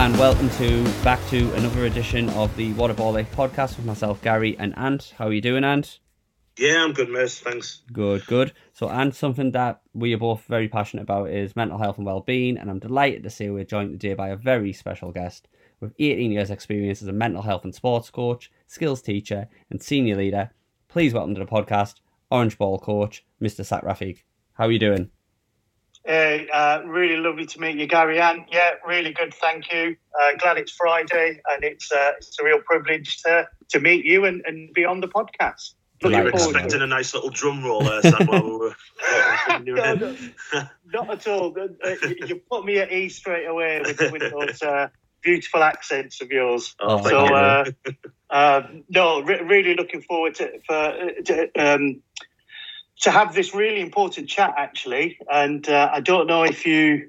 And welcome to back to another edition of the Waterball podcast with myself, Gary and Ant. How are you doing, Ant? Yeah, I'm good, mate. Thanks. Good, good. So, Ant, something that we are both very passionate about is mental health and well-being, and I'm delighted to say we're joined today by a very special guest with 18 years' experience as a mental health and sports coach, skills teacher, and senior leader. Please welcome to the podcast, Orange Ball coach, Mr. Sat Rafiq. How are you doing? Hey, uh, really lovely to meet you, Gary Ann. Yeah, really good. Thank you. Uh, glad it's Friday, and it's uh, it's a real privilege to to meet you and, and be on the podcast. But you were Looking forward to expecting a nice little drum roll there, Sam, while we were No, no, not at all. Uh, you- put me at ease straight away with, with those uh, beautiful accents of yours. Oh, thank so, you. uh, uh, no, re- really looking forward to for uh, to, um, to have this really important chat actually. And uh, I don't know if you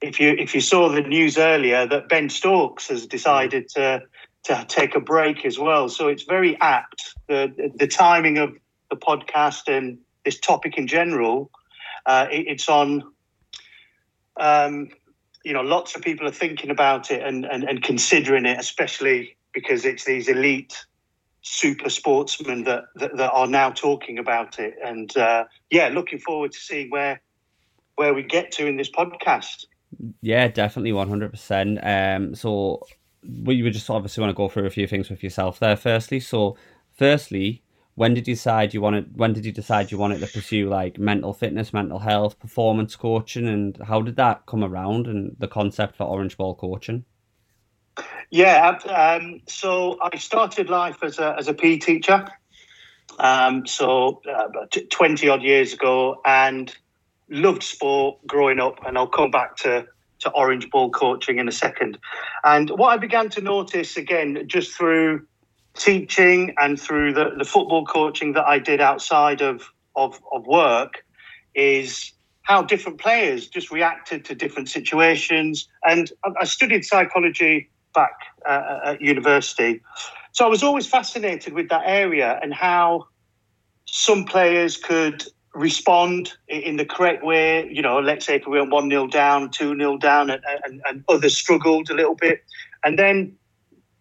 if you if you saw the news earlier that Ben Stokes has decided to to take a break as well. So it's very apt the the timing of the podcast and this topic in general. Uh, it, it's on. Um, you know, lots of people are thinking about it and, and, and considering it, especially because it's these elite super sportsmen that, that, that are now talking about it. And uh, yeah, looking forward to seeing where where we get to in this podcast. Yeah, definitely, one hundred percent. Um, so we would just obviously want to go through a few things with yourself there. Firstly, so firstly, when did you decide you wanted? When did you decide you wanted to pursue like mental fitness, mental health, performance coaching, and how did that come around? And the concept for Orange Ball coaching. Yeah, um, so I started life as a as a PE teacher, um, so uh, twenty odd years ago, and loved sport growing up. And I'll come back to to orange ball coaching in a second. And what I began to notice again, just through teaching and through the, the football coaching that I did outside of, of, of work, is how different players just reacted to different situations. And I, I studied psychology back uh, at university. So I was always fascinated with that area and how some players could respond in the correct way. You know, let's say if we went 1 0 down, 2 0 down, and, and, and others struggled a little bit. And then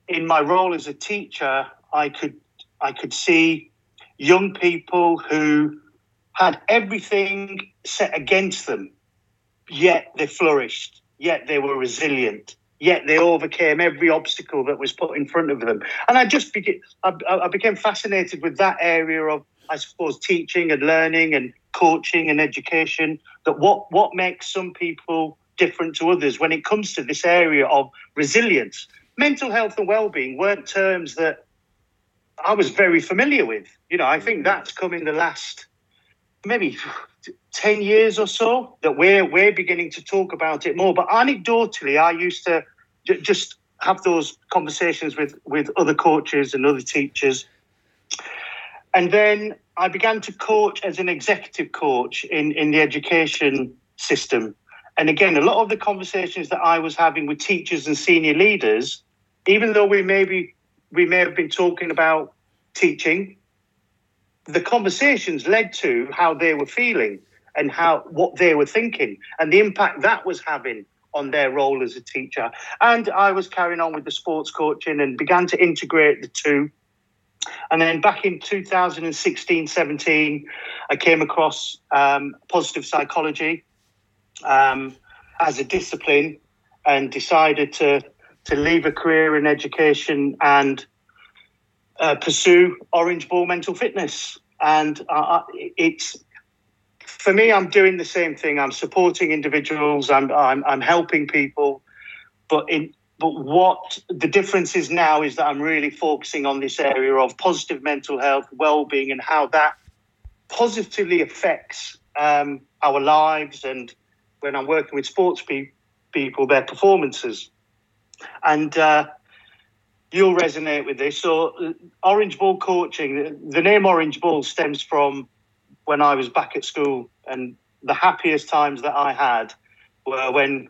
in my role as a teacher, I could I could see young people who had everything set against them, yet they flourished, yet they were resilient, yet they overcame every obstacle that was put in front of them. And I just became I, I became fascinated with that area of I suppose teaching and learning and coaching and education. That what what makes some people different to others when it comes to this area of resilience. Mental health and well-being weren't terms that I was very familiar with. You know, I think mm. that's come in the last maybe 10 years or so that we're we're beginning to talk about it more but anecdotally i used to j- just have those conversations with with other coaches and other teachers. And then i began to coach as an executive coach in in the education system. And again a lot of the conversations that i was having with teachers and senior leaders even though we maybe we may have been talking about teaching the conversations led to how they were feeling and how what they were thinking and the impact that was having on their role as a teacher. And I was carrying on with the sports coaching and began to integrate the two. And then back in 2016 17, I came across um, positive psychology um, as a discipline and decided to, to leave a career in education and uh, pursue Orange Ball Mental Fitness. And uh, it's for me, I'm doing the same thing. I'm supporting individuals. I'm I'm, I'm helping people, but in but what the difference is now is that I'm really focusing on this area of positive mental health, well-being, and how that positively affects um, our lives. And when I'm working with sports pe- people, their performances, and uh, you'll resonate with this. So, uh, Orange Ball coaching, the name Orange Ball stems from when I was back at school, and the happiest times that I had were when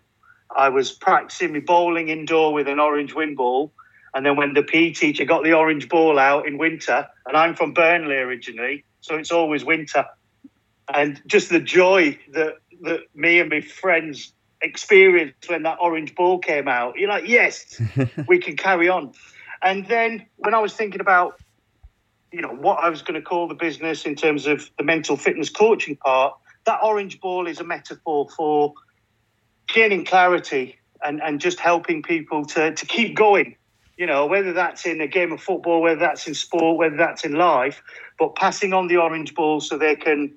I was practicing my bowling indoor with an orange wind ball. And then when the PE teacher got the orange ball out in winter, and I'm from Burnley originally, so it's always winter. And just the joy that, that me and my friends experienced when that orange ball came out, you're like, yes, we can carry on. And then when I was thinking about, you know, what I was going to call the business in terms of the mental fitness coaching part, that orange ball is a metaphor for gaining clarity and, and just helping people to, to keep going. You know, whether that's in a game of football, whether that's in sport, whether that's in life, but passing on the orange ball so they can,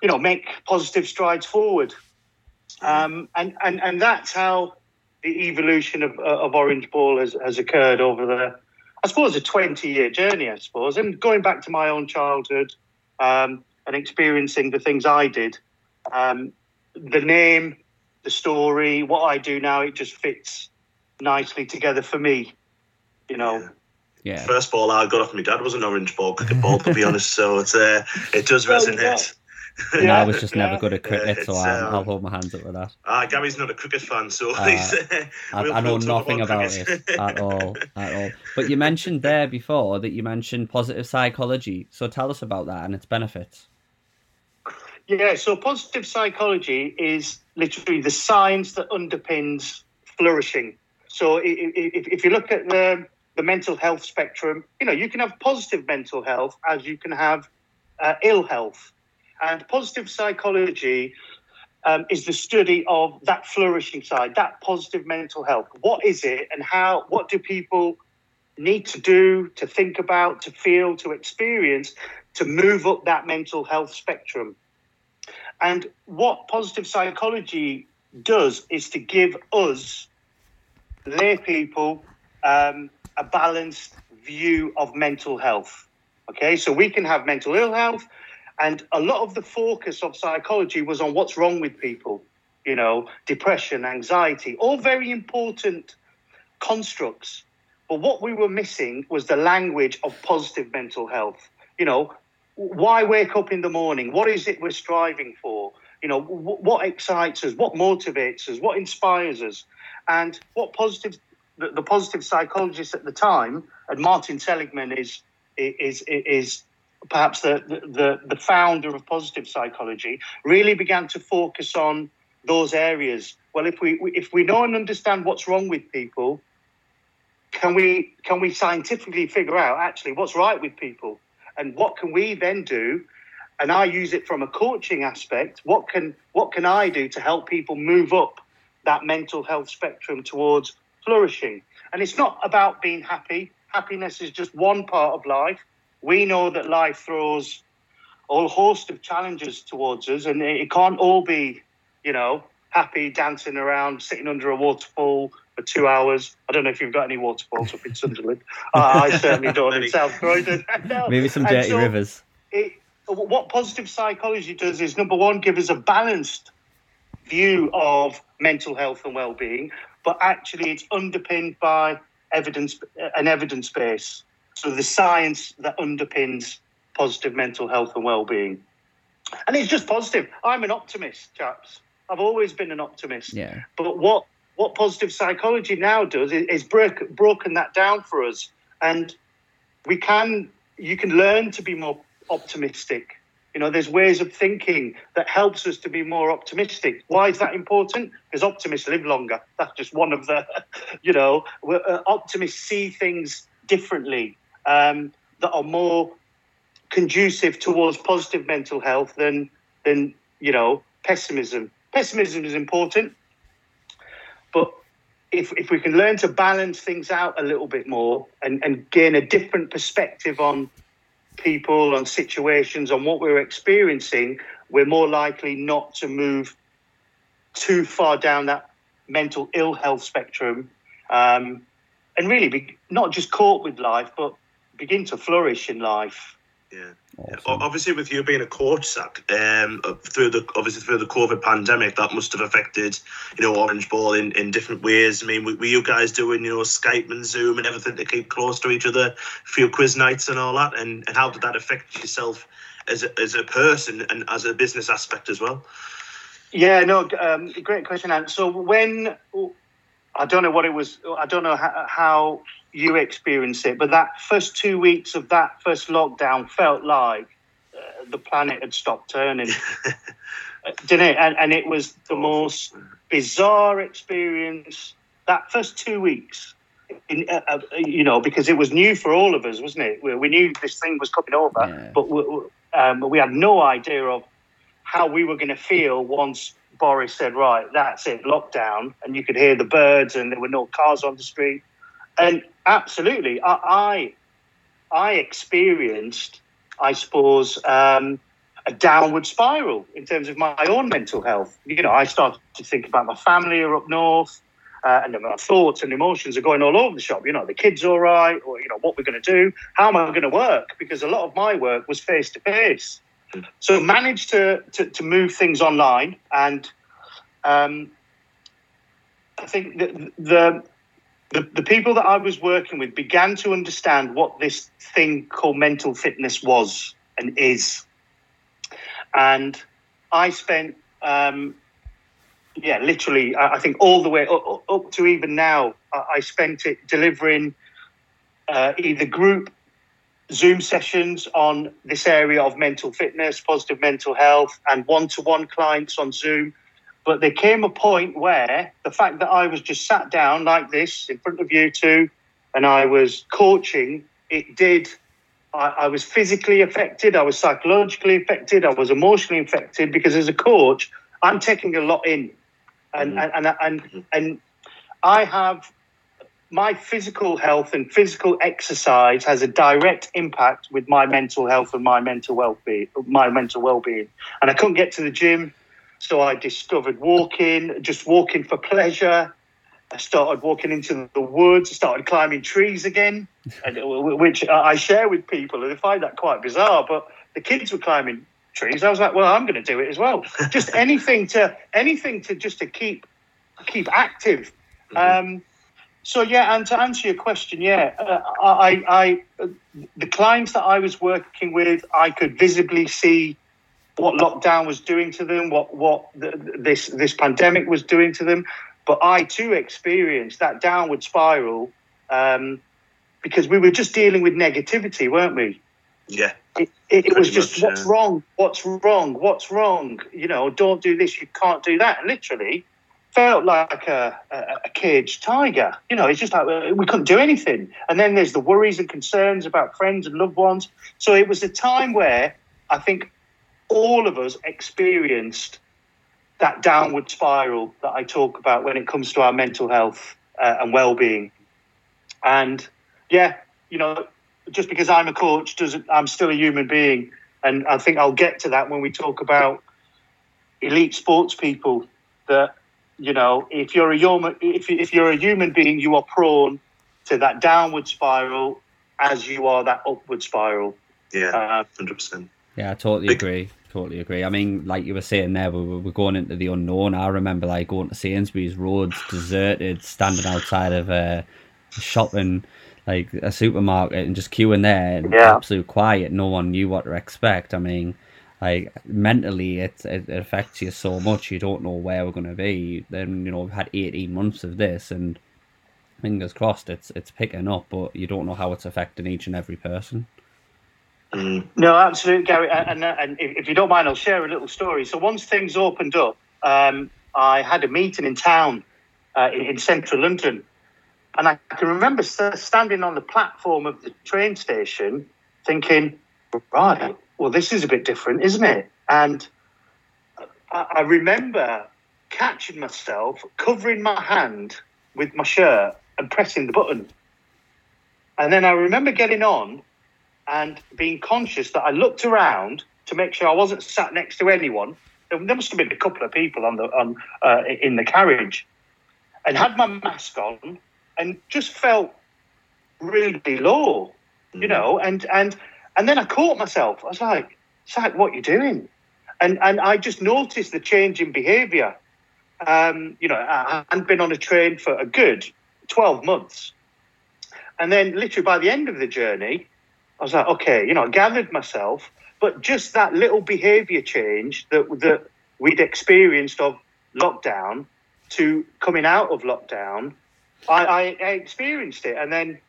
you know, make positive strides forward. Um, and, and, and that's how the evolution of, of Orange Ball has, has occurred over the, I suppose, a 20 year journey, I suppose. And going back to my own childhood um, and experiencing the things I did, um, the name, the story, what I do now, it just fits nicely together for me, you know. Yeah. First ball I got off my dad was an orange ball, cricket ball, to be honest. So it's, uh, it does Well, resonate. And I was just never good at cricket, Yeah, so I'll, um, I'll hold my hands up with that. Ah, Gary's not a cricket fan, so Uh, he's, I, we'll- I know nothing about cricket. it at all, at all. But you mentioned there before that you mentioned positive psychology. So tell us about that and its benefits. Yeah, so positive psychology is literally the science that underpins flourishing. So i- i- if, if you look at the, the mental health spectrum, you know, you can have positive mental health as you can have uh, ill health. And positive psychology um, is the study of that flourishing side, that positive mental health. What is it and how, what do people need to do, to think about, to feel, to experience to move up that mental health spectrum? And what positive psychology does is to give us, lay people, um, a balanced view of mental health. Okay, so we can have mental ill health, and a lot of the focus of psychology was on what's wrong with people, you know, depression, anxiety, all very important constructs. But what we were missing was the language of positive mental health. You know, why wake up in the morning? What is it we're striving for? You know, wh- what excites us? What motivates us? What inspires us? And what positive, the, the positive psychologist at the time, and Martin Seligman is is is perhaps the, the the founder of positive psychology, really began to focus on those areas. Well, if we if we know and understand what's wrong with people, can we can we scientifically figure out actually what's right with people? And what can we then do? And i use it from a coaching aspect. What can what can i do to help people move up that mental health spectrum towards flourishing? And it's not about being happy. Happiness is just one part of life we know that life throws a host of challenges towards us and it, it can't all be you know happy dancing around sitting under a waterfall for two hours. I don't know if you've got any waterfalls up in Sunderland. Uh, I certainly don't in South Croydon. No. Maybe some dirty so rivers. It, what positive psychology does is number one, give us a balanced view of mental health and well-being, but actually it's underpinned by evidence, an evidence base. So the science that underpins positive mental health and well-being, and it's just positive. I'm an optimist, chaps. I've always been an optimist. Yeah. But what what positive psychology now does is, is break, broken that down for us, and we can you can learn to be more optimistic. You know, there's ways of thinking that helps us to be more optimistic. Why is that important? Because optimists live longer. That's just one of the, you know, uh, optimists see things differently um, that are more conducive towards positive mental health than than you know pessimism. Pessimism is important, but if if we can learn to balance things out a little bit more and, and gain a different perspective on people, on situations, on what we're experiencing, we're more likely not to move too far down that mental ill health spectrum, um, and really be not just caught with life, but begin to flourish in life. Yeah. Awesome. Obviously, with you being a coach, Zach, um, through the obviously through the COVID pandemic, that must have affected you know Orange Ball in, in different ways. I mean, were, you guys doing you know Skype and Zoom and everything to keep close to each other, few quiz nights and all that? And, and how did that affect yourself as a, as a person and as a business aspect as well? Yeah, no, um, great question. And so when I don't know what it was, I don't know how, how you experienced it, but that first two weeks of that first lockdown felt like uh, the planet had stopped turning, didn't it? And, and it was the most bizarre experience. That first two weeks, in, uh, uh, you know, because it was new for all of us, wasn't it? We, we knew this thing was coming over, yeah. but we, um, we had no idea of how we were going to feel once Boris said, "Right, that's it, lockdown," and you could hear the birds, and there were no cars on the street. And absolutely, I, I, I experienced, I suppose, um, a downward spiral in terms of my own mental health. You know, I started to think about my family are up north, uh, and my thoughts and emotions are going all over the shop. You know, the kids all right, or you know, what we're going to do, how am I going to work? Because a lot of my work was face to face. So managed to, to, to move things online, and um, I think that the the, the people that I was working with began to understand what this thing called mental fitness was and is. And I spent, um, yeah, literally, I, think all the way up, to even now, I, I spent it delivering uh, either group Zoom sessions on this area of mental fitness, positive mental health, and one to one clients on Zoom but there came a point where the fact that I was just sat down like this in front of you two and I was coaching, it did. I, I was physically affected, I was psychologically affected, I was emotionally affected because as a coach, I'm taking a lot in. And, mm-hmm. and, and, and, mm-hmm. and I have my physical health and physical exercise has a direct impact with my mental health and my mental well-being my mental well-being and i couldn't get to the gym so I discovered walking, just walking for pleasure. I started walking into the woods, I started climbing trees again, and, which I share with people, and they find that quite bizarre. But the kids were climbing trees. I was like, well, I'm going to do it as well. Just anything to anything to just to keep keep active. Mm-hmm. Um, so yeah, and to answer your question, yeah, uh, I, I, uh, the clients that I was working with, I could visibly see what lockdown was doing to them, what what the, this this pandemic was doing to them. But I too experienced that downward spiral um, because we were just dealing with negativity, weren't we? Yeah. It, it, it was just much, what's yeah. wrong, what's wrong, what's wrong. You know, don't do this, you can't do that. And literally, felt like a, a, a, caged tiger. You know, it's just like uh, we couldn't do anything. And then there's the worries and concerns about friends and loved ones. So it was a time where I think all of us experienced that downward spiral that I talk about when it comes to our mental health uh, and well-being. And yeah, you know, just because I'm a coach doesn't I'm still a human being, and I think I'll get to that when we talk about elite sports people. That you know, if you're a human, if if you're a human being, you are prone to that downward spiral as you are that upward spiral. Yeah, uh, hundred uh, percent. Yeah, I totally agree. Totally agree. I mean, like you were saying there, we were going into the unknown. I remember like going to Sainsbury's, roads deserted, standing outside of a shopping, like a supermarket, and just queuing there, yeah. absolute quiet. No one knew what to expect. I mean, like mentally, it, it affects you so much. You don't know where we're going to be. Then you know we've had eighteen months of this, and fingers crossed, it's it's picking up. But you don't know how it's affecting each and every person. Mm. No, absolutely, Gary. And, and, if you don't mind, I'll share a little story. So once things opened up, um, I had a meeting in town uh, in, in, central London, and I can remember standing on the platform of the train station, thinking, "Right, well, this is a bit different, isn't it?" And I, I remember catching myself, covering my hand with my shirt, and pressing the button. And then I remember getting on and being conscious that I looked around to make sure I wasn't sat next to anyone. There must have been a couple of people on the on uh, in the carriage, and had my mask on, and just felt really low, you mm. know. And and and then I caught myself. I was like, "It's like what you're doing," and and I just noticed the change in behaviour. Um, you know, I hadn't been on a train for a good twelve months, and then literally by the end of the journey, I was like, okay, you know, I gathered myself, but just that little behaviour change that that we'd experienced of lockdown to coming out of lockdown, I, I, I experienced it, and then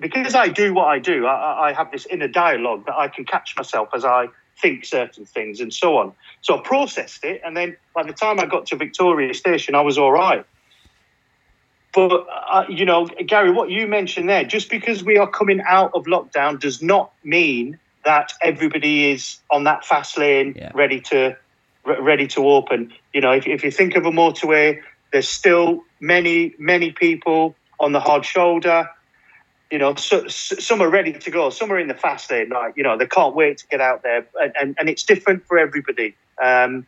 because I do what I do, I, I have this inner dialogue that I can catch myself as I think certain things and so on. So I processed it, and then by the time I got to Victoria Station, I was all right. But, uh, you know, Gary, what you mentioned there, just because we are coming out of lockdown does not mean that everybody is on that fast lane yeah. ready to ready to open. You know, if, if you think of a motorway, there's still many, many people on the hard shoulder. You know, so, some are ready to go. Some are in the fast lane, like you know, they can't wait to get out there, and and, and it's different for everybody. Um,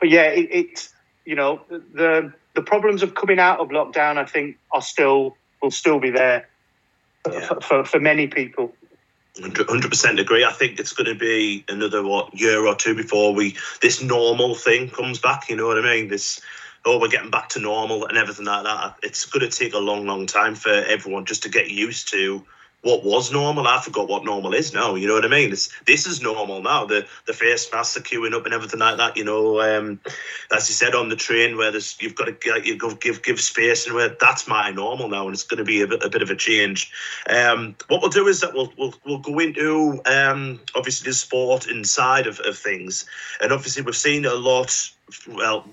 but yeah, it, it's you know the the problems of coming out of lockdown, I think, are still will still be there yeah. for, for, for many people. Hundred percent agree. I think it's going to be another what year or two before we this normal thing comes back. You know what I mean? This oh we're getting back to normal and everything like that. It's going to take a long, long time for everyone just to get used to what was normal. I forgot what normal is now. You know what I mean? It's, this is normal now. The the face masks are queuing up and everything like that. You know, um, as you said on the train, where there's you've got to you give give space and where that's my normal now, and it's going to be a bit, a bit of a change. Um, what we'll do is that we'll we'll, we'll go into um, obviously the sport inside of, of things, and obviously we've seen a lot. Well,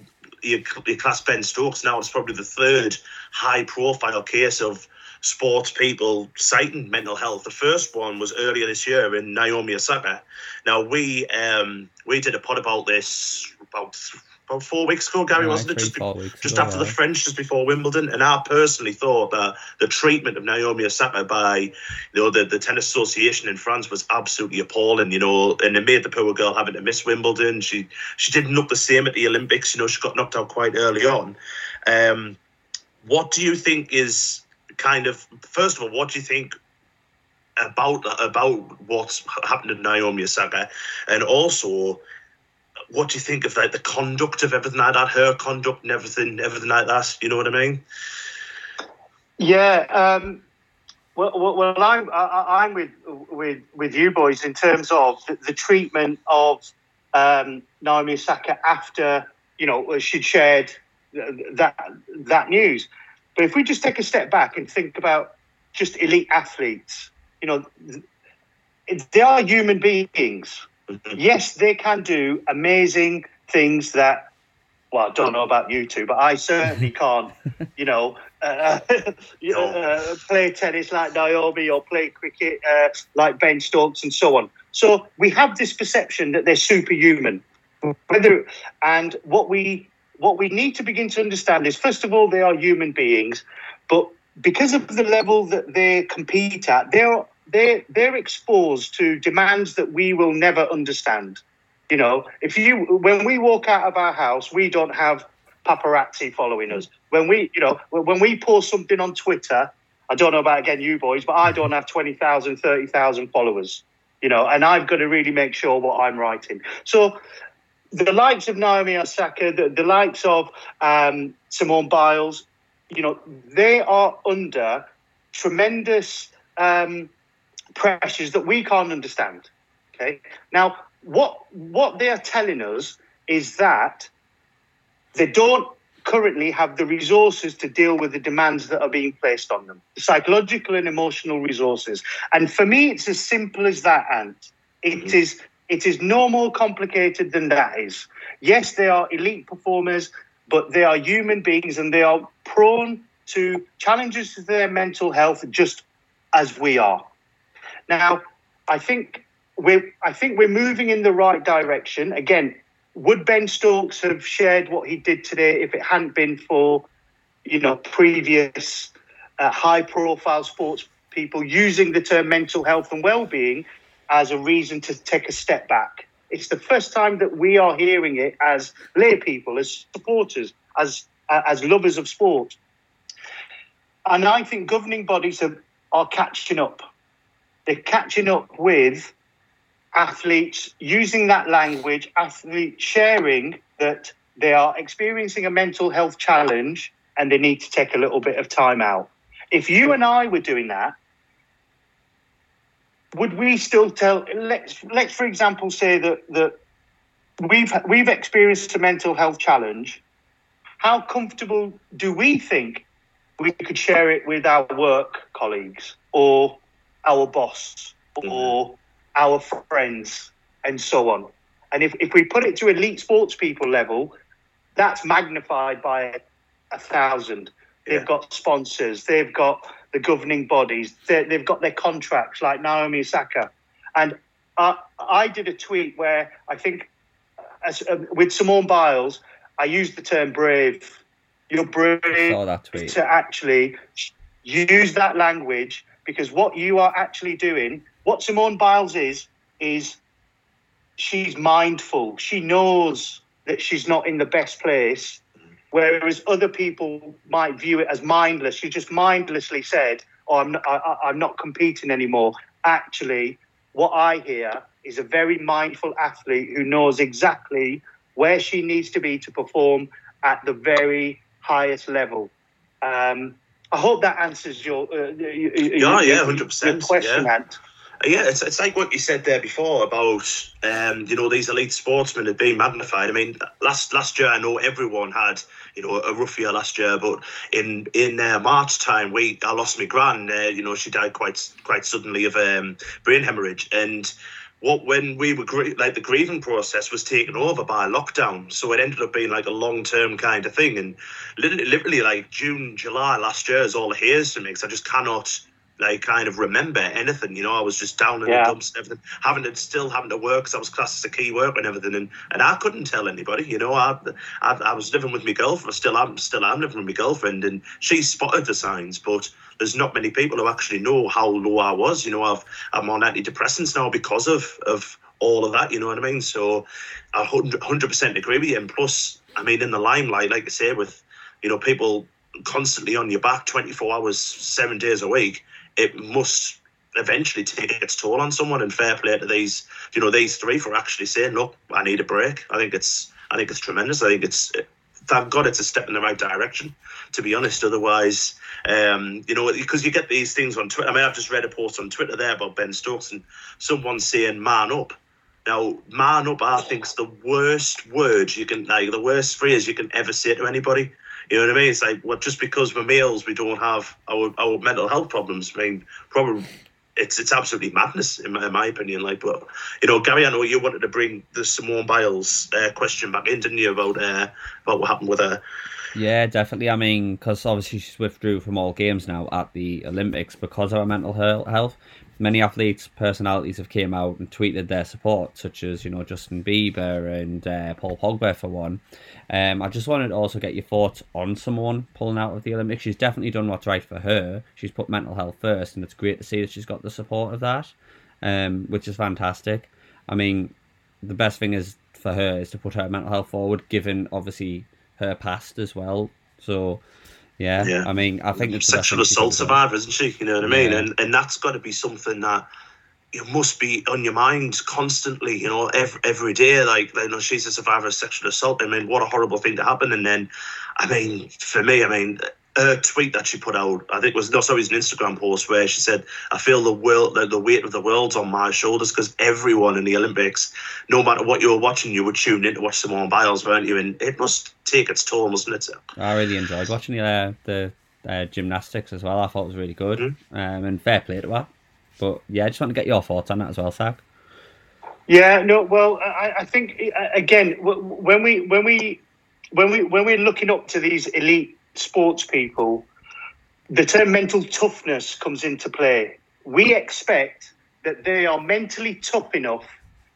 your, your class Ben Stokes now it's probably the third high profile case of sports people citing mental health. The first one was earlier this year in Naomi Osaka. Now we um, we did a pod about this about about four weeks ago, Gary, yeah, wasn't it? Just, be, just ago, after yeah. the French, just before Wimbledon. And I personally thought that the treatment of Naomi Osaka by you know the, the tennis association in France was absolutely appalling. You know, and it made the poor girl having to miss Wimbledon. She she didn't look the same at the Olympics. You know, she got knocked out quite early on. Um, what do you think is kind of first of all, what do you think about about what's happened to Naomi Osaka, and also what do you think of like the conduct of everything like that, her conduct and everything, everything like that? You know what I mean? Yeah. Um, well, well, well, I'm I, am with with with you boys in terms of the, treatment of um, Naomi Osaka after you know she'd shared that that news. But if we just take a step back and think about just elite athletes, you know, they are human beings. Yes, they can do amazing things that, well, I don't know about you two, but I certainly can't, you know, uh, uh, play tennis like Naomi or play cricket uh, like Ben Stokes and so on. So we have this perception that they're superhuman. Whether and what we what we need to begin to understand is first of all, they are human beings, but because of the level that they compete at, they're they're they're exposed to demands that we will never understand. You know, if you when we walk out of our house, we don't have paparazzi following us. When we, you know, when we post something on Twitter, I don't know about again you boys, but I don't have 20,000, 30,000 followers. you know, and I've got to really make sure what I'm writing. So the likes of Naomi Osaka, the, the likes of um, Simone Biles, you know, they are under tremendous um, pressures that we can't understand. Okay. Now, what what they are telling us is that they don't currently have the resources to deal with the demands that are being placed on them, the psychological and emotional resources. And for me, it's as simple as that, Ant. It mm-hmm. is it is no more complicated than that is. Yes, they are elite performers, but they are human beings and they are prone to challenges to their mental health just as we are. Now, I think we're I think we're moving in the right direction. Again, would Ben Stokes have shared what he did today if it hadn't been for, you know, previous uh, high-profile sports people using the term mental health and well-being as a reason to take a step back. It's the first time that we are hearing it as lay people, as supporters, as uh, as lovers of sport. And I think governing bodies are, are catching up. They're catching up with athletes using that language, athletes sharing that they are experiencing a mental health challenge and they need to take a little bit of time out. If you and I were doing that, would we still tell? Let's let's for example say that that we've we've experienced a mental health challenge. How comfortable do we think we could share it with our work colleagues or our boss or mm-hmm. our friends and so on? And if, if we put it to elite sports people level, that's magnified by a, a thousand. They've yeah. got sponsors, they've got the governing bodies. They've got their contracts, like Naomi Osaka. And uh, I did a tweet where I think, as, uh, with Simone Biles, I used the term brave. You're brave to actually use that language because what you are actually doing, what Simone Biles is, is she's mindful. She knows that she's not in the best place whereas other people might view it as mindless. You just mindlessly said, "Oh, I'm not, I, I'm not competing anymore." Actually, what I hear is a very mindful athlete who knows exactly where she needs to be to perform at the very highest level. Um, I hope that answers your, uh, your, yeah, yeah, hundred percent question, yeah. Yeah, it's, it's like what you said there before about um, you know these elite sportsmen have been magnified. I mean, last last year I know everyone had you know a rough year last year, but in in uh, March time we I lost my gran. Uh, you know she died quite quite suddenly of um, brain hemorrhage, and what when we were like the grieving process was taken over by lockdown, so it ended up being like a long term kind of thing, and literally, literally like June July last year is all the haze to me because I just cannot like kind of remember anything. You know, I was just down in yeah. the dumps and everything, having to still having to work because I was classed as a key worker and everything, and, and I couldn't tell anybody. You know, I, I, I was living with my girlfriend. I Still, I'm still I'm living with my girlfriend, and she spotted the signs, but there's not many people who actually know how low I was. You know, I've I'm on antidepressants now because of of all of that. You know what I mean? So I hundred percent agree with you. And plus, I mean, in the limelight, like I say, with you know people constantly on your back 24 hours, seven days a week it must eventually take its toll on someone. And fair play to these, you know, these three for actually saying, "Look, I need a break." I think it's, I think it's tremendous. I think it's, thank God, it's a step in the right direction. To be honest, otherwise, um, you know, because you get these things on Twitter. I mean, I've just read a post on Twitter there about Ben Stokes and someone saying "man up." Now, man up, I think, is the worst word you can, like, the worst phrase you can ever say to anybody. You know what I mean? It's like, well, just because we're males, we don't have our, our mental health problems. I mean, probably it's it's absolutely madness in my, in my, opinion. Like, but you know, Gary, I know you wanted to bring the Simone Biles uh, question back in, didn't you, about uh, about what happened with her? Yeah, definitely. I mean, because obviously she's withdrew from all games now at the Olympics because of her mental health. Many athletes, personalities have came out and tweeted their support, such as you know Justin Bieber and uh, Paul Pogba for one. Um, I just wanted to also get your thoughts on someone pulling out of the Olympics. She's definitely done what's right for her. She's put mental health first, and it's great to see that she's got the support of that, um, which is fantastic. I mean, the best thing is for her is to put her mental health forward, given obviously her past as well. So, yeah, yeah. I mean, I think it's sexual assault survivor, isn't she? You know what I mean? Yeah. And and that's got to be something that you must be on your mind constantly, you know, every, every day. Like, you know, she's a survivor of sexual assault. I mean, what a horrible thing to happen. And then, I mean, for me, I mean, her tweet that she put out, I think it was no, sorry, it was an Instagram post where she said, "I feel the world, the, the weight of the world's on my shoulders because everyone in the Olympics, no matter what you were watching, you were tune in to watch Simone Biles, weren't you? And it must take its toll, mustn't it? I really enjoyed watching the uh, the uh, gymnastics as well. I thought it was really good, mm-hmm. um, and fair play to her. But yeah, I just want to get your thoughts on that as well, Sag. Yeah, no, well, I, I think again when we when we when we when we're looking up to these elite sports people, the term mental toughness comes into play. We expect that they are mentally tough enough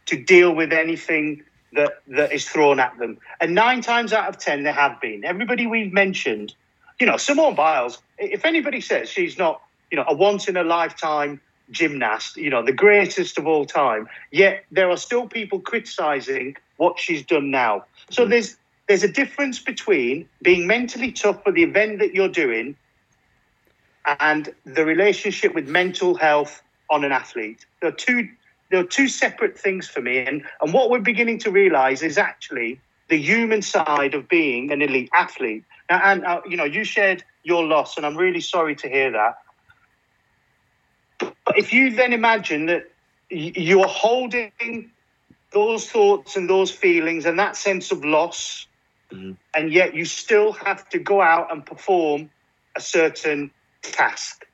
to deal with anything that that is thrown at them, and nine times out of ten they have been. Everybody we've mentioned, you know, Simone Biles. If anybody says she's not, you know, a once in a lifetime gymnast, you know, the greatest of all time. Yet there are still people criticizing what she's done now. So there's there's a difference between being mentally tough for the event that you're doing and the relationship with mental health on an athlete. There are two there are two separate things for me. And and what we're beginning to realize is actually the human side of being an elite athlete. Now, and uh, you know, you shared your loss, and I'm really sorry to hear that. But if you then imagine that you're holding those thoughts and those feelings and that sense of loss, mm-hmm. and yet you still have to go out and perform a certain task.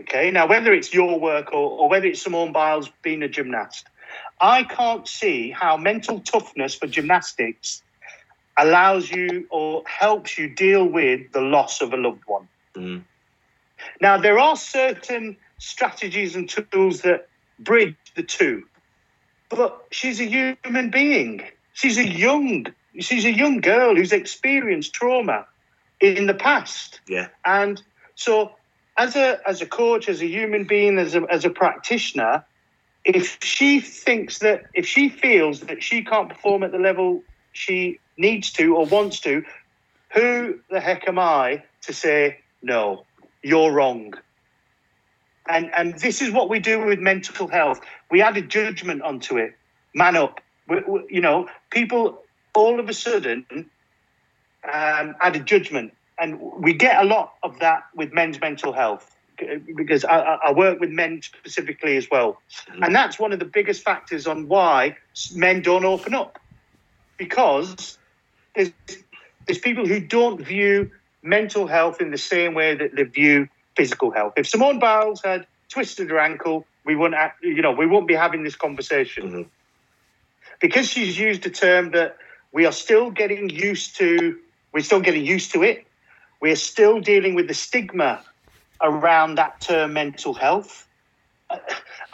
Okay, now whether it's your work or, or whether it's Simone Biles being a gymnast, I can't see how mental toughness for gymnastics allows you or helps you deal with the loss of a loved one. Mm-hmm. Now, there are certain strategies and tools that bridge the two. But she's a human being. She's a young, she's a young girl who's experienced trauma in the past. Yeah. And so as a as a coach, as a human being, as a as a practitioner, if she thinks that if she feels that she can't perform at the level she needs to or wants to, who the heck am I to say no? You're wrong. And and this is what we do with mental health. We add a judgment onto it. Man up. We, we, you know, people all of a sudden um, add a judgment, and we get a lot of that with men's mental health because I, I, work with men specifically as well, mm-hmm. and that's one of the biggest factors on why men don't open up because there's there's people who don't view mental health in the same way that they view physical health. If Simone Biles had twisted her ankle, we wouldn't, you know, we wouldn't be having this conversation. Mm-hmm. Because she's used a term that we are still getting used to, we're still getting used to it. We're still dealing with the stigma around that term mental health.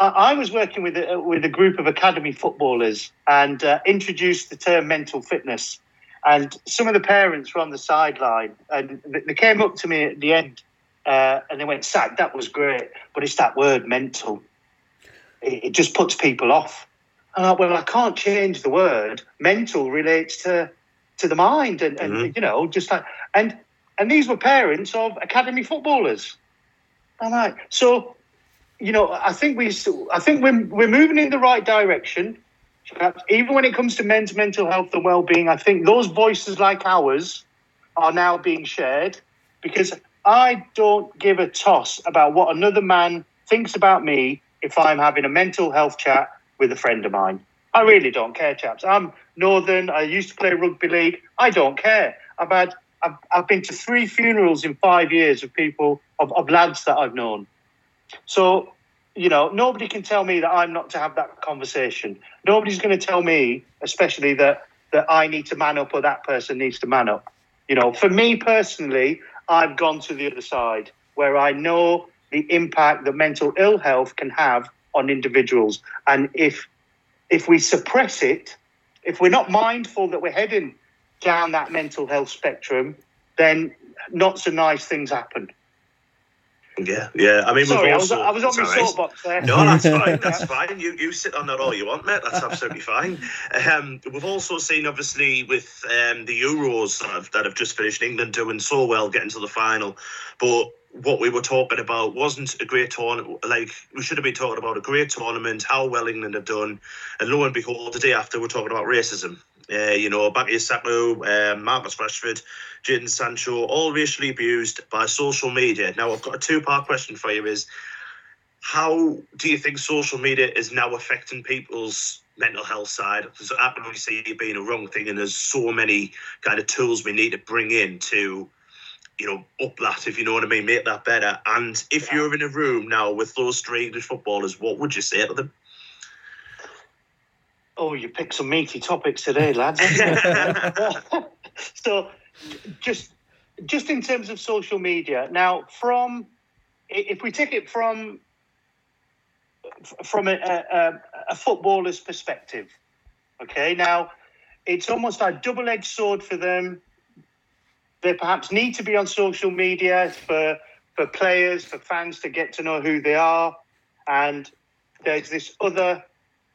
I was working with a, with a group of academy footballers and uh, introduced the term mental fitness. And some of the parents were on the sideline, and they came up to me at the end uh, and they went, Sack, that was great, but it's that word mental. It, it just puts people off. And I, well, I can't change the word. Mental relates to to the mind, and, and mm-hmm. you know, just like and and these were parents of academy footballers. I'm like, so, you know, I think we, I think we're we're moving in the right direction. Perhaps Even when it comes to men's mental health and well-being, I think those voices like ours are now being shared because I don't give a toss about what another man thinks about me if I'm having a mental health chat with a friend of mine. I really don't care, chaps. I'm northern. I used to play rugby league. I don't care. I've had I've, I've been to three funerals in five years of people of, of lads that I've known. So you know, nobody can tell me that I'm not to have that conversation. Nobody's going to tell me, especially that that I need to man up or that person needs to man up. You know, for me personally, I've gone to the other side where I know the impact that mental ill health can have on individuals. And if if we suppress it, if we're not mindful that we're heading down that mental health spectrum, then not so nice things happen. Yeah, yeah. I mean, Sorry, also, I was, I was on my soapbox there. No, that's fine. That's fine. You you sit on that all you want, mate. That's absolutely fine. Um, we've also seen, obviously, with um, the Euros that have, that have just finished, England doing so well, getting to the final. But what we were talking about wasn't a great tournament. Like we should have been talking about a great tournament, how well England have done, and lo and behold, the day after we're talking about racism. Uh, you know, Bukayo Saka, uh, Marcus Rashford, Jadon Sancho, all racially abused by social media. Now, I've got a two-part question for you: Is how do you think social media is now affecting people's mental health side? Because I can only see it being a wrong thing, and there's so many kind of tools we need to bring in to you know, up that, if you know what I mean, make that better. And if yeah. you're in a room now with those three English footballers, what would you say to them? Oh, you picked some meaty topics today, lads. so, just just in terms of social media, now from if we take it from from a, a, a footballer's perspective, okay, now it's almost a double-edged sword for them they perhaps need to be on social media for for players, for fans to get to know who they are, and there's this other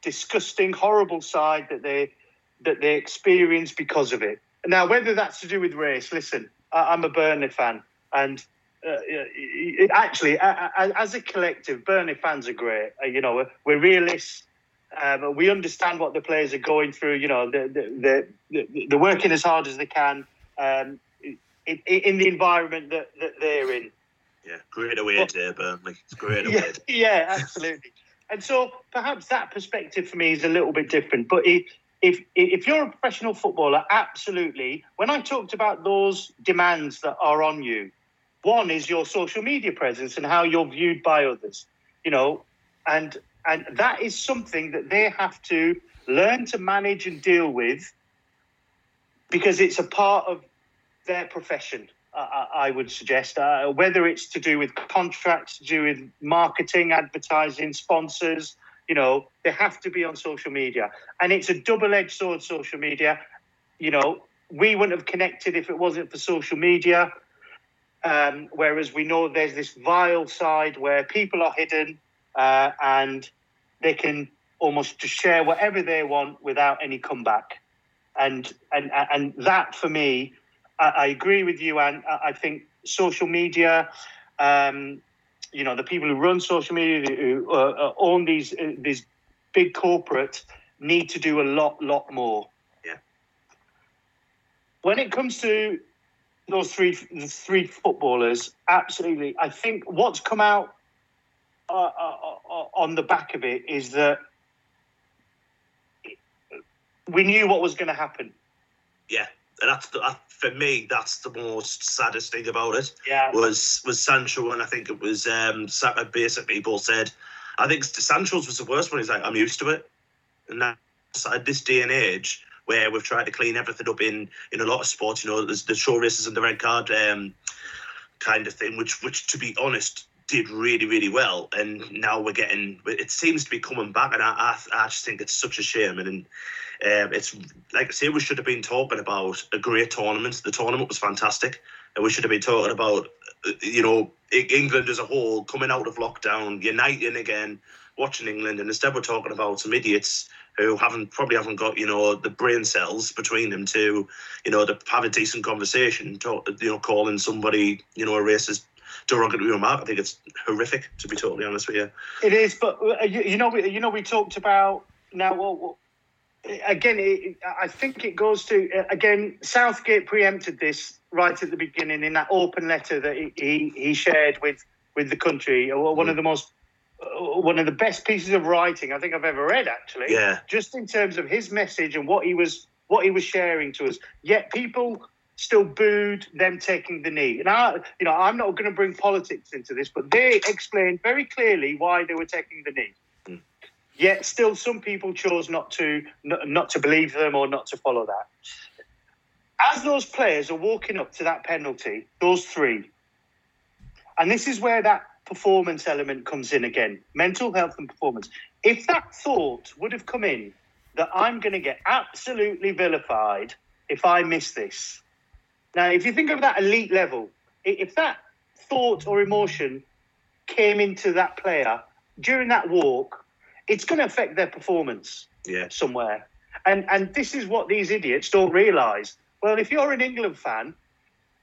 disgusting, horrible side that they that they experience because of it. Now, whether that's to do with race, listen, I, am a Burnley fan, and uh, it, actually, as a collective, Burnley fans are great. Uh, you know, we're realists. Um, we understand what the players are going through. You know, they're, they're, they're working as hard as they can. Um, in, in the environment that, that they're in. Yeah, great away there, Burnley. It's great away. Yeah, yeah, absolutely. and so perhaps that perspective for me is a little bit different. But if, if if you're a professional footballer, absolutely. When I talked about those demands that are on you, one is your social media presence and how you're viewed by others. You know, and and that is something that they have to learn to manage and deal with because it's a part of their profession. I would suggest uh, whether it's to do with contracts, to do with marketing, advertising, sponsors. You know, they have to be on social media, and it's a double-edged sword. Social media. You know, we wouldn't have connected if it wasn't for social media. Um, whereas we know there's this vile side where people are hidden uh, and they can almost just share whatever they want without any comeback. And and and that for me I, I agree with you, and I think social media. Um, you know, the people who run social media, who uh, uh, own these uh, these big corporates, need to do a lot, lot more. Yeah. When it comes to those three the three footballers, absolutely. I think what's come out uh, uh, uh on the back of it is that we knew what was going to happen. Yeah, that's the, that, for me. That's the most saddest thing about it. Yeah, was was Sancho, and I think it was um, basically people said. I think Sancho's was the worst one. He's like, I'm used to it, and that's at this day and age where we've tried to clean everything up in in a lot of sports. You know, there's the Show Racism the Red Card um, kind of thing, which which to be honest did really really well, and now we're getting. It seems to be coming back, and I I, I just think it's such a shame, and. Um, it's like I say, we should have been talking about a great tournament. The tournament was fantastic, and we should have been talking about, uh, you know, England as a whole coming out of lockdown, uniting again, watching England, and instead we're talking about some idiots who haven't probably haven't got you know the brain cells between them to, you know, to have a decent conversation. Talk, you know, calling somebody you know a racist derogatory remark. I think it's horrific, to be totally honest with you. It is, but uh, you, know, we, you know, we talked about now. Well, again, it, I think it goes to again. Southgate preempted this right at the beginning in that open letter that he, he, shared with with the country. Uh, one of the most uh, one of the best pieces of writing I think I've ever read. Actually, yeah. Just in terms of his message and what he was what he was sharing to us. Yet people still booed them taking the knee. Now, you know, I'm not going to bring politics into this, but they explained very clearly why they were taking the knee. Hmm. Yet still, some people chose not to not to believe them or not to follow that. As those players are walking up to that penalty, those three, and this is where that performance element comes in again mental health and performance. If that thought would have come in that I'm going to get absolutely vilified if I miss this. Now, if you think of that elite level, if that thought or emotion came into that player during that walk, it's going to affect their performance yeah. somewhere. And and this is what these idiots don't realise. Well, if you're an England fan,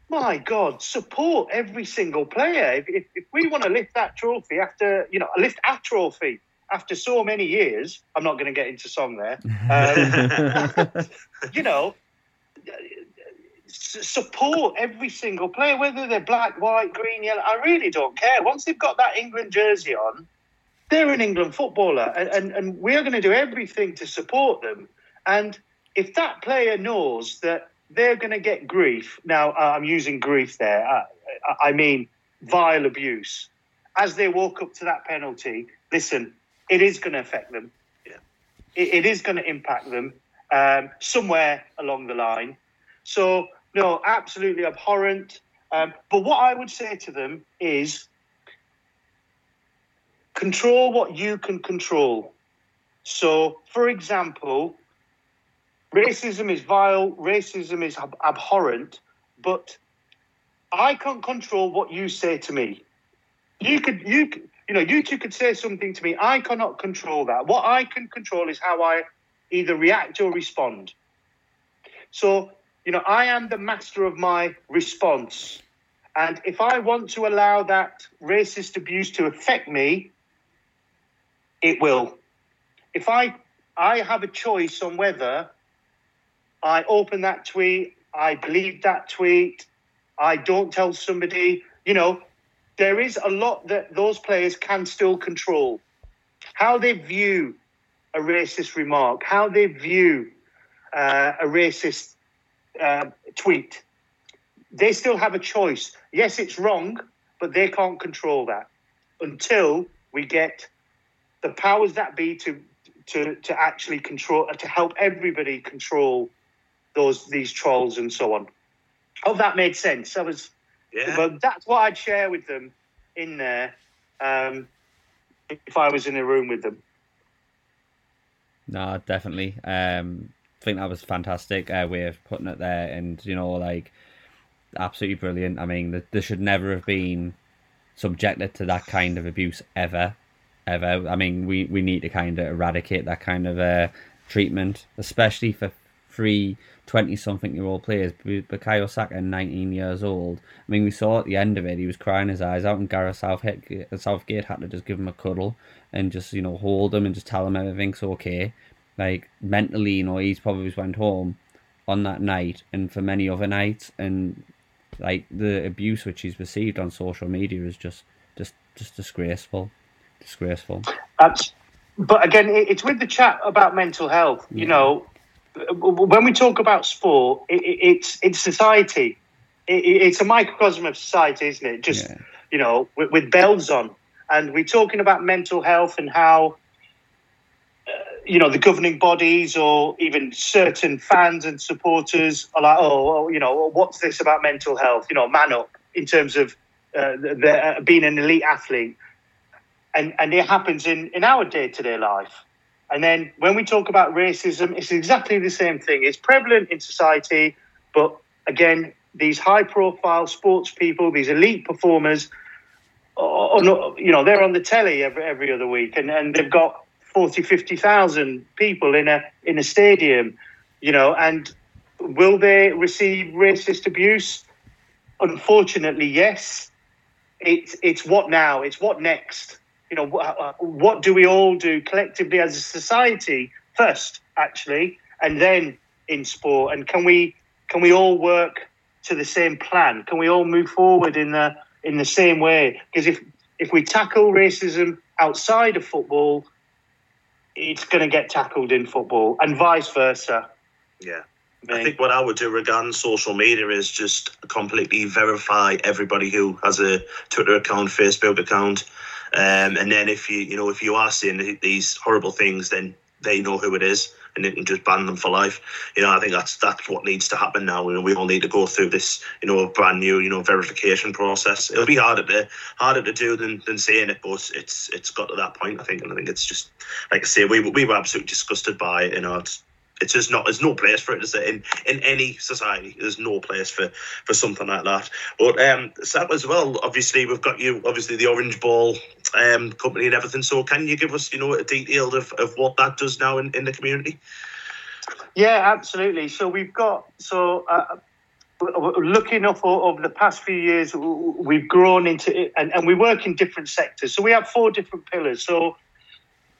my God, support every single player. If, if, if we want to lift that trophy after, you know, lift a trophy after so many years, I'm not going to get into song there. Um, you know, support every single player, whether they're black, white, green, yellow. I really don't care. Once they've got that England jersey on, they're an England footballer, and, and, and we're going to do everything to support them. And if that player knows that they're going to get grief, now uh, I'm using grief there, uh, I mean vile abuse, as they walk up to that penalty, listen, it is going to affect them. Yeah. It, it is going to impact them um, somewhere along the line. So, no, absolutely abhorrent. Um, but what I would say to them is control what you can control. So, for example, racism is vile, racism is ab- abhorrent, but I can't control what you say to me. You could, you, you know, you two could say something to me. I cannot control that. What I can control is how I either react or respond. So, you know, I am the master of my response. And if I want to allow that racist abuse to affect me, it will. If I I have a choice on whether I open that tweet, I believe that tweet, I don't tell somebody, you know, there is a lot that those players can still control. How they view a racist remark, how they view uh, a racist uh, tweet. They still have a choice. Yes, it's wrong, but they can't control that until we get the powers that be to to to actually control to help everybody control those these trolls and so on. Hope that made sense. I was, yeah. but that's what I'd share with them in there um, if I was in a room with them. No, definitely. Um, I think that was fantastic uh, way of putting it there, and you know, like absolutely brilliant. I mean, there should never have been subjected to that kind of abuse ever ever. I mean, we, we need to kind of eradicate that kind of uh, treatment, especially for three 20 something year old players. Bukayo Saka, 19 years old. I mean, we saw at the end of it, he was crying his eyes out, and Gareth Southgate, Southgate had to just give him a cuddle and just, you know, hold him and just tell him everything's okay. Like, mentally, you know, he's probably went home on that night and for many other nights, and like the abuse which he's received on social media is just, just, just disgraceful disgraceful. That's, but again, it's with the chat about mental health. Yeah. You know, when we talk about sport, it, it's it's society. It, it's a microcosm of society, isn't it? Just yeah. you know, with, with, bells on, and we're talking about mental health and how. You know the governing bodies, or even certain fans and supporters are like, oh, you know, what's this about mental health? You know, man up in terms of uh, the, the, uh, being an elite athlete and and it happens in in our day to day life. And then when we talk about racism, it's exactly the same thing. It's prevalent in society, but again, these high profile sports people, these elite performers, not, you know, they're on the telly every, every other week and, and they've got 40, 50,000 people in a, in a stadium, you know, and will they receive racist abuse? Unfortunately, yes. It's, it's what now? It's what next? you know, uh, what do we all do collectively as a society first, actually, and then in sport? And can we can we all work to the same plan? Can we all move forward in the in the same way? Because if if we tackle racism outside of football, it's going to get tackled in football, and vice versa. Yeah. I think what I would do regarding social media is just completely verify everybody who has a Twitter account, Facebook account, um, and then if you you know if you are seeing these horrible things, then they know who it is and just ban them for life. You know, I think that's that's what needs to happen now. You know, we all need to go through this, you know, brand new, you know, verification process. It'll be harder to harder to do than, than saying it, but it's it's got to that point, I think, and I think it's just like I say, we we were absolutely disgusted by it. You know, it's it's just not. There's no place for it. Is there in in any society? There's no place for for something like that. But um, as well. Obviously, we've got you. Obviously, the Orange Ball um, company and everything. So, can you give us, you know, a detail of, of what that does now in, in the community? Yeah, absolutely. So we've got so. Uh, looking up over the past few years, we've grown into it, and, and we work in different sectors. So we have four different pillars. So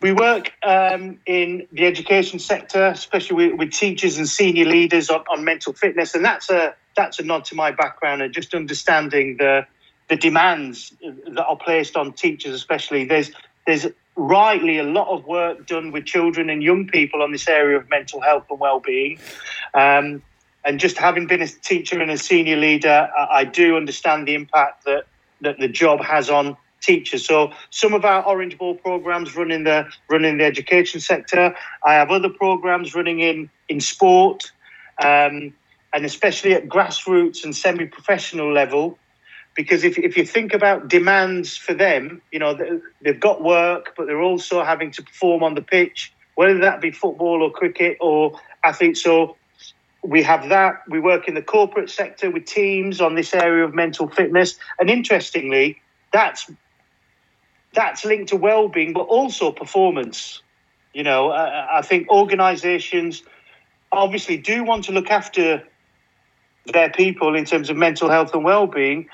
we work um, in the education sector, especially with, with, teachers and senior leaders on, on mental fitness, and that's a that's a nod to my background and just understanding the the demands that are placed on teachers, especially. There's there's rightly a lot of work done with children and young people on this area of mental health and well-being. Um, and just having been a teacher and a senior leader, I, do understand the impact that, that the job has on teachers. So some of our Orange Ball programs run in the run in the education sector. I have other programs running in in sport, um, and especially at grassroots and semi-professional level because if, if you think about demands for them, you know, they've got work, but they're also having to perform on the pitch, whether that be football or cricket or athletes. So we have that. We work in the corporate sector with teams on this area of mental fitness. And interestingly, that's that's linked to well-being, but also performance. You know, I think organisations obviously do want to look after their people in terms of mental health and well-being,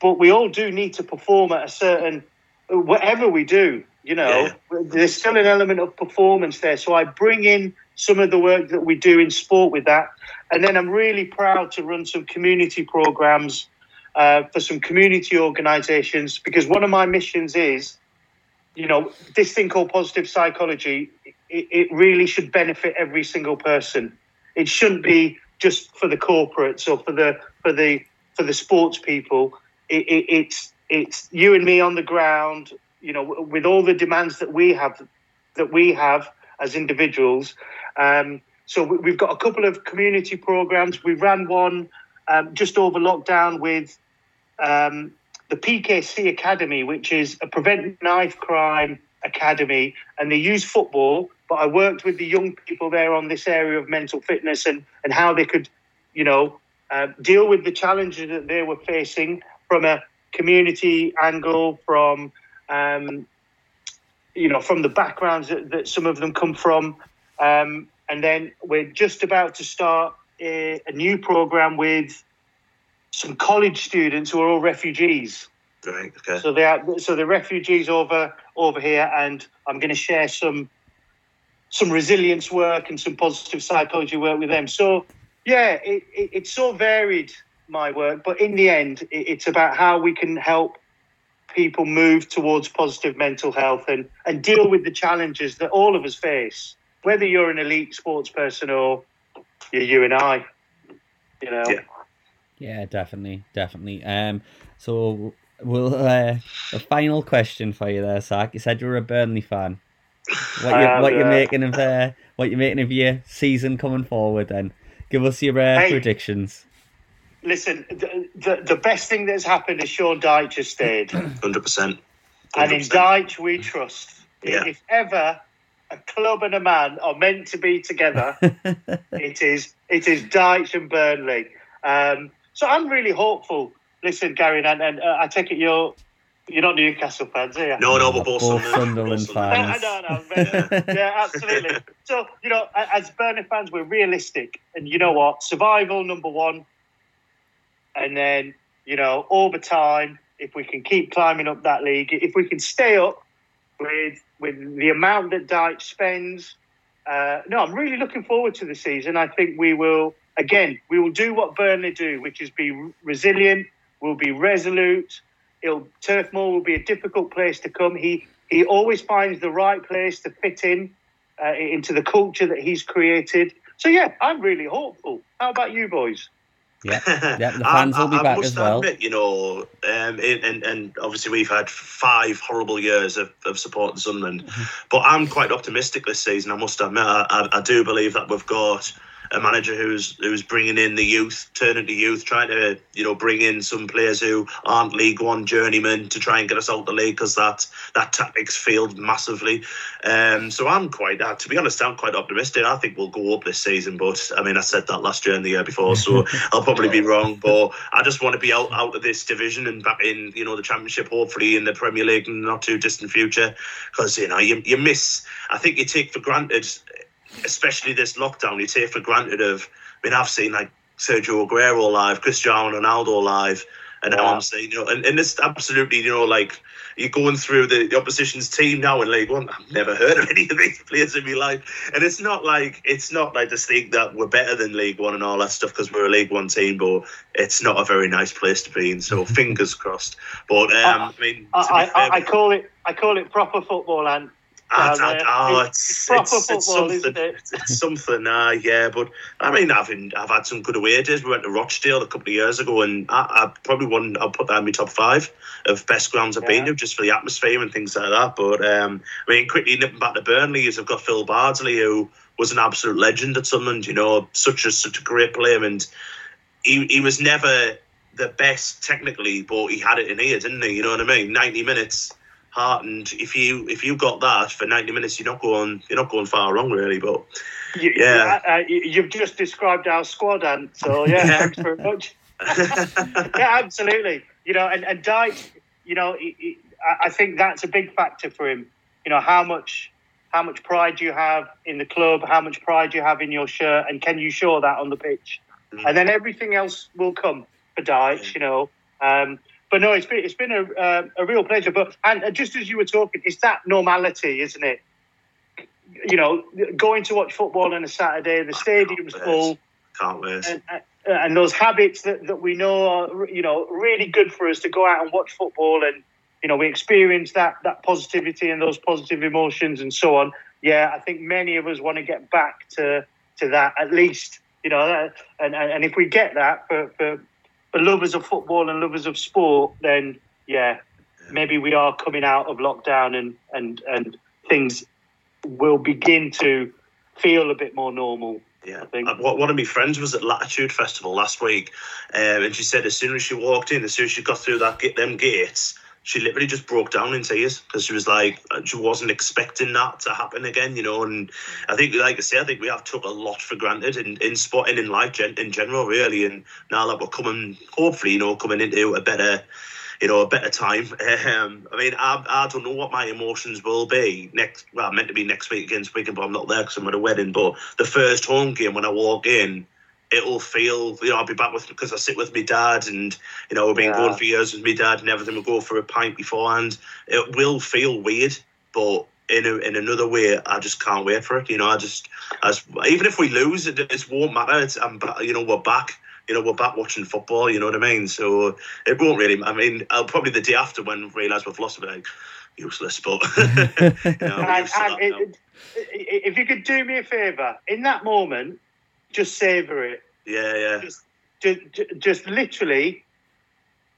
but we all do need to perform at a certain whatever we do you know yeah. there's still an element of performance there so i bring in some of the work that we do in sport with that and then i'm really proud to run some community programs uh, for some community organizations because one of my missions is you know this thing called positive psychology it, it really should benefit every single person it shouldn't be just for the corporates or for the for the for the sports people it, it, it's it's you and me on the ground. You know, with all the demands that we have that we have as individuals. Um, so we've got a couple of community programs. We ran one um, just over lockdown with um, the PKC Academy, which is a prevent knife crime academy, and they use football. But I worked with the young people there on this area of mental fitness and and how they could, you know, uh, deal with the challenges that they were facing from a community angle, from um, you know, from the backgrounds that, that, some of them come from, um, and then we're just about to start a, a, new program with some college students who are all refugees. Right. Okay. So they are so the refugees over over here, and I'm going to share some some resilience work and some positive psychology work with them. So yeah, it, it, it's so varied my work. But in the end, it's about how we can help people move towards positive mental health and, and deal with the challenges that all of us face, whether you're an elite sports person or you're you and I. You know. Yeah, yeah definitely, definitely. Um, so we'll uh, a final question for you there, Zach. You said you were a Burnley fan. What you what you're making of uh, what you're making of your season coming forward? Then give us your uh, hey, predictions listen, the, the, the, best thing that's happened is Sean Dyche has stayed. 100%. And in Dyche, we trust. Yeah. If ever a club and a man are meant to be together, it is it is Dyche and Burnley. Um, so I'm really hopeful. Listen, Gary, and, and uh, I take it you're you're not Newcastle fans, are you? No, no, we're both, both Sunderland fans. no, no, yeah, absolutely. So, you know, as Burnley fans, we're realistic. And you know what? Survival, number one and then you know over time, if we can keep climbing up that league, if we can stay up with with the amount that Dyche spends, uh, no, I'm really looking forward to the season. I think we will again we will do what Burnley do, which is be resilient. We'll be resolute. It'll, Turf Moor will be a difficult place to come. He he always finds the right place to fit in uh, into the culture that he's created. So yeah, I'm really hopeful. How about you boys? Yeah, yeah, the fans I, will be I, back I as well. Admit, you know, um, and and obviously we've had five horrible years of, of supporting Sunderland, mm-hmm. but I'm quite optimistic this season. I must admit, I, I do believe that we've got a manager who's who's bringing in the youth, turning to youth, trying to you know bring in some players who aren't League One journeymen to try and get us out the league because that that tactics failed massively. Um, so I'm quite, uh, to be honest, I'm quite optimistic. I think we'll go up this season, but I mean I said that last year and the year before, so I'll probably be wrong. But I just want to be out out of this division and back in you know the Championship, hopefully in the Premier League in the not too distant future, because you know you you miss. I think you take for granted especially this lockdown, you take for granted of. I mean, I've seen like Sergio Aguero live, Cristiano Ronaldo live, and now I'm saying, you know, and, and it's absolutely, you know, like you're going through the, the, opposition's team now in League One. I've never heard of any of these players in my life, and it's not like it's not like to think that we're better than League One and all that stuff because we're a League One team, but it's not a very nice place to be in. So fingers crossed. But um, I mean, I, I, fair, I, call it I call it proper football, and I, I, oh, it's, it's, proper it's, football, it's something. It? It's something, uh, yeah. But I mean, I've been, I've had some good away days. We went to Rochdale a couple of years ago, and I, I probably won. I'll put that in my top five of best grounds I've yeah. been to, just for the atmosphere and things like that. But um, I mean, quickly nipping back to Burnley, is I've got Phil Bardsley, who was an absolute legend at Sunderland. You know, such a such a great player, and he he was never the best technically, but he had it in here, didn't he? You know what I mean? Ninety minutes heart, and if you if you got that for ninety minutes, you're not going you're not going far wrong really. But you, yeah, uh, you've just described our squad, and so yeah, thanks very much. yeah, absolutely. You know, and and Dyche, you know, I think that's a big factor for him. You know, how much how much pride you have in the club, how much pride you have in your shirt, and can you show that on the pitch? Mm. And then everything else will come for Dyche. You know, um, but no, it's been it's been a uh, a real pleasure. But and uh, just as you were talking, it's that normality, isn't it? You know, going to watch football on a Saturday, the stadium's full. Can't wait. And, uh, uh, and those habits that, that we know are, you know, really good for us to go out and watch football and, you know, we experience that that positivity and those positive emotions and so on. Yeah, I think many of us want to get back to to that at least, you know, and and if we get that for for lovers of football and lovers of sport, then yeah, maybe we are coming out of lockdown and and and things will begin to feel a bit more normal. Yeah, uh, one of my friends was at Latitude Festival last week, um, and she said as soon as she walked in, as soon as she got through that get them gates, she literally just broke down in tears because she was like uh, she wasn't expecting that to happen again, you know. And I think, like I say, I think we have took a lot for granted in, in sport and in life gen, in general, really. And now that we're coming, hopefully, you know, coming into a better, you know, a better time. Um, I mean, I, I don't know what my emotions will be next. Well, I'm meant to be next week against Wigan, but I'm not there because I'm at a wedding. But the first home game when I walk in it'll feel you know I'll be back with because I sit with my dad and you know we've been yeah. going for years with my dad and everything. We go for a pint beforehand. It will feel weird, but in a, in another way, I just can't wait for it. You know, I just as even if we lose, it, it won't matter. It's, I'm you know we're back. You know, we're back watching football. You know what I mean? So it won't really. I mean, I'll probably the day after when we realise we've lost, i like useless. But you know, and, and it, if you could do me a favour in that moment just savor it. Yeah, yeah. Just, just, just literally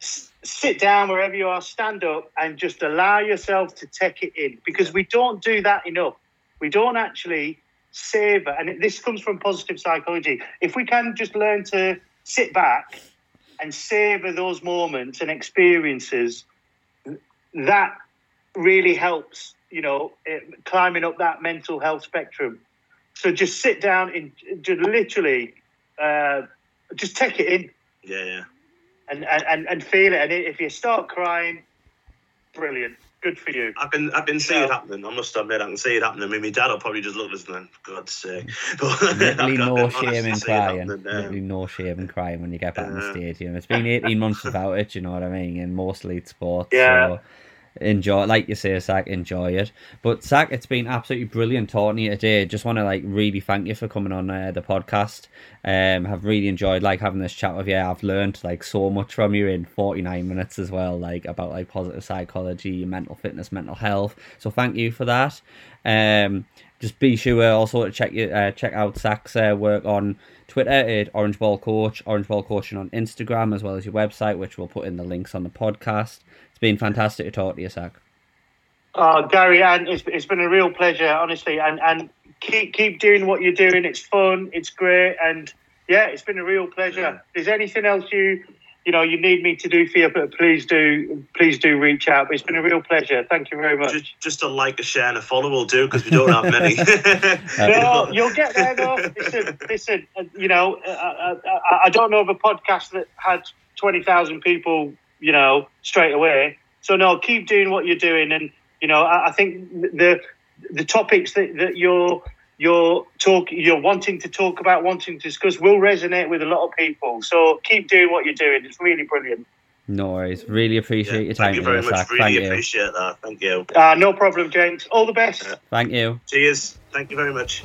sit down wherever you are, stand up, and just allow yourself to take it in because we don't do that enough. We don't actually savor, and this comes from positive psychology. If we can just learn to sit back and savor those moments and experiences, that really helps. You know, climbing up that mental health spectrum. So just sit down and just literally uh, just take it in. Yeah, yeah. And, and, and feel it. And if you start crying, brilliant. Good for you. I can I can see it happening. I must admit, I can see it happening. I mean, my dad will probably just look at this and for God's sake. Literally no shame in crying. Literally no shame in crying when you get back uh, in the stadium. It's been 18 months without it, you know what I mean? And mostly elite sports. Yeah. So enjoy like you say Zach enjoy it. But Zach it's been absolutely brilliant talking to you today. Just want to like really thank you for coming on uh, the podcast. Um have really enjoyed like having this chat with you. I've learned like so much from you in 49 minutes as well like about like positive psychology mental fitness mental health. So thank you for that. Um just be sure also to check you uh, check out Zach's uh, work on Twitter at Orange Ball Coach, Orange Ball Coaching on Instagram, as well as your website, which we'll put in the links on the podcast been fantastic to talk to you, Zach. Oh, Gary, and it's, it's been a real pleasure, honestly. And and keep keep doing what you're doing. It's fun. It's great. And yeah, it's been a real pleasure. Yeah. Is there anything else you you know you need me to do for you? But please do please do reach out. But it's been a real pleasure. Thank you very much. Just, just a like, a share, and a follow will do because we don't have many. no, you'll get there though. Listen, listen. Uh, you know, I, uh, I, uh, I don't know of a podcast that had twenty thousand people you know, straight away. So no, keep doing what you're doing, and you know, I, I think the the topics that, that you're you're talk you're wanting to talk about, wanting to discuss will resonate with a lot of people. So keep doing what you're doing. It's really brilliant. No worries. Really appreciate Yeah, your time. thank you very much. Zach. Really Thank you. appreciate that. Thank you. Uh, no problem, James. All the best. Thank you. Cheers. Thank you very much.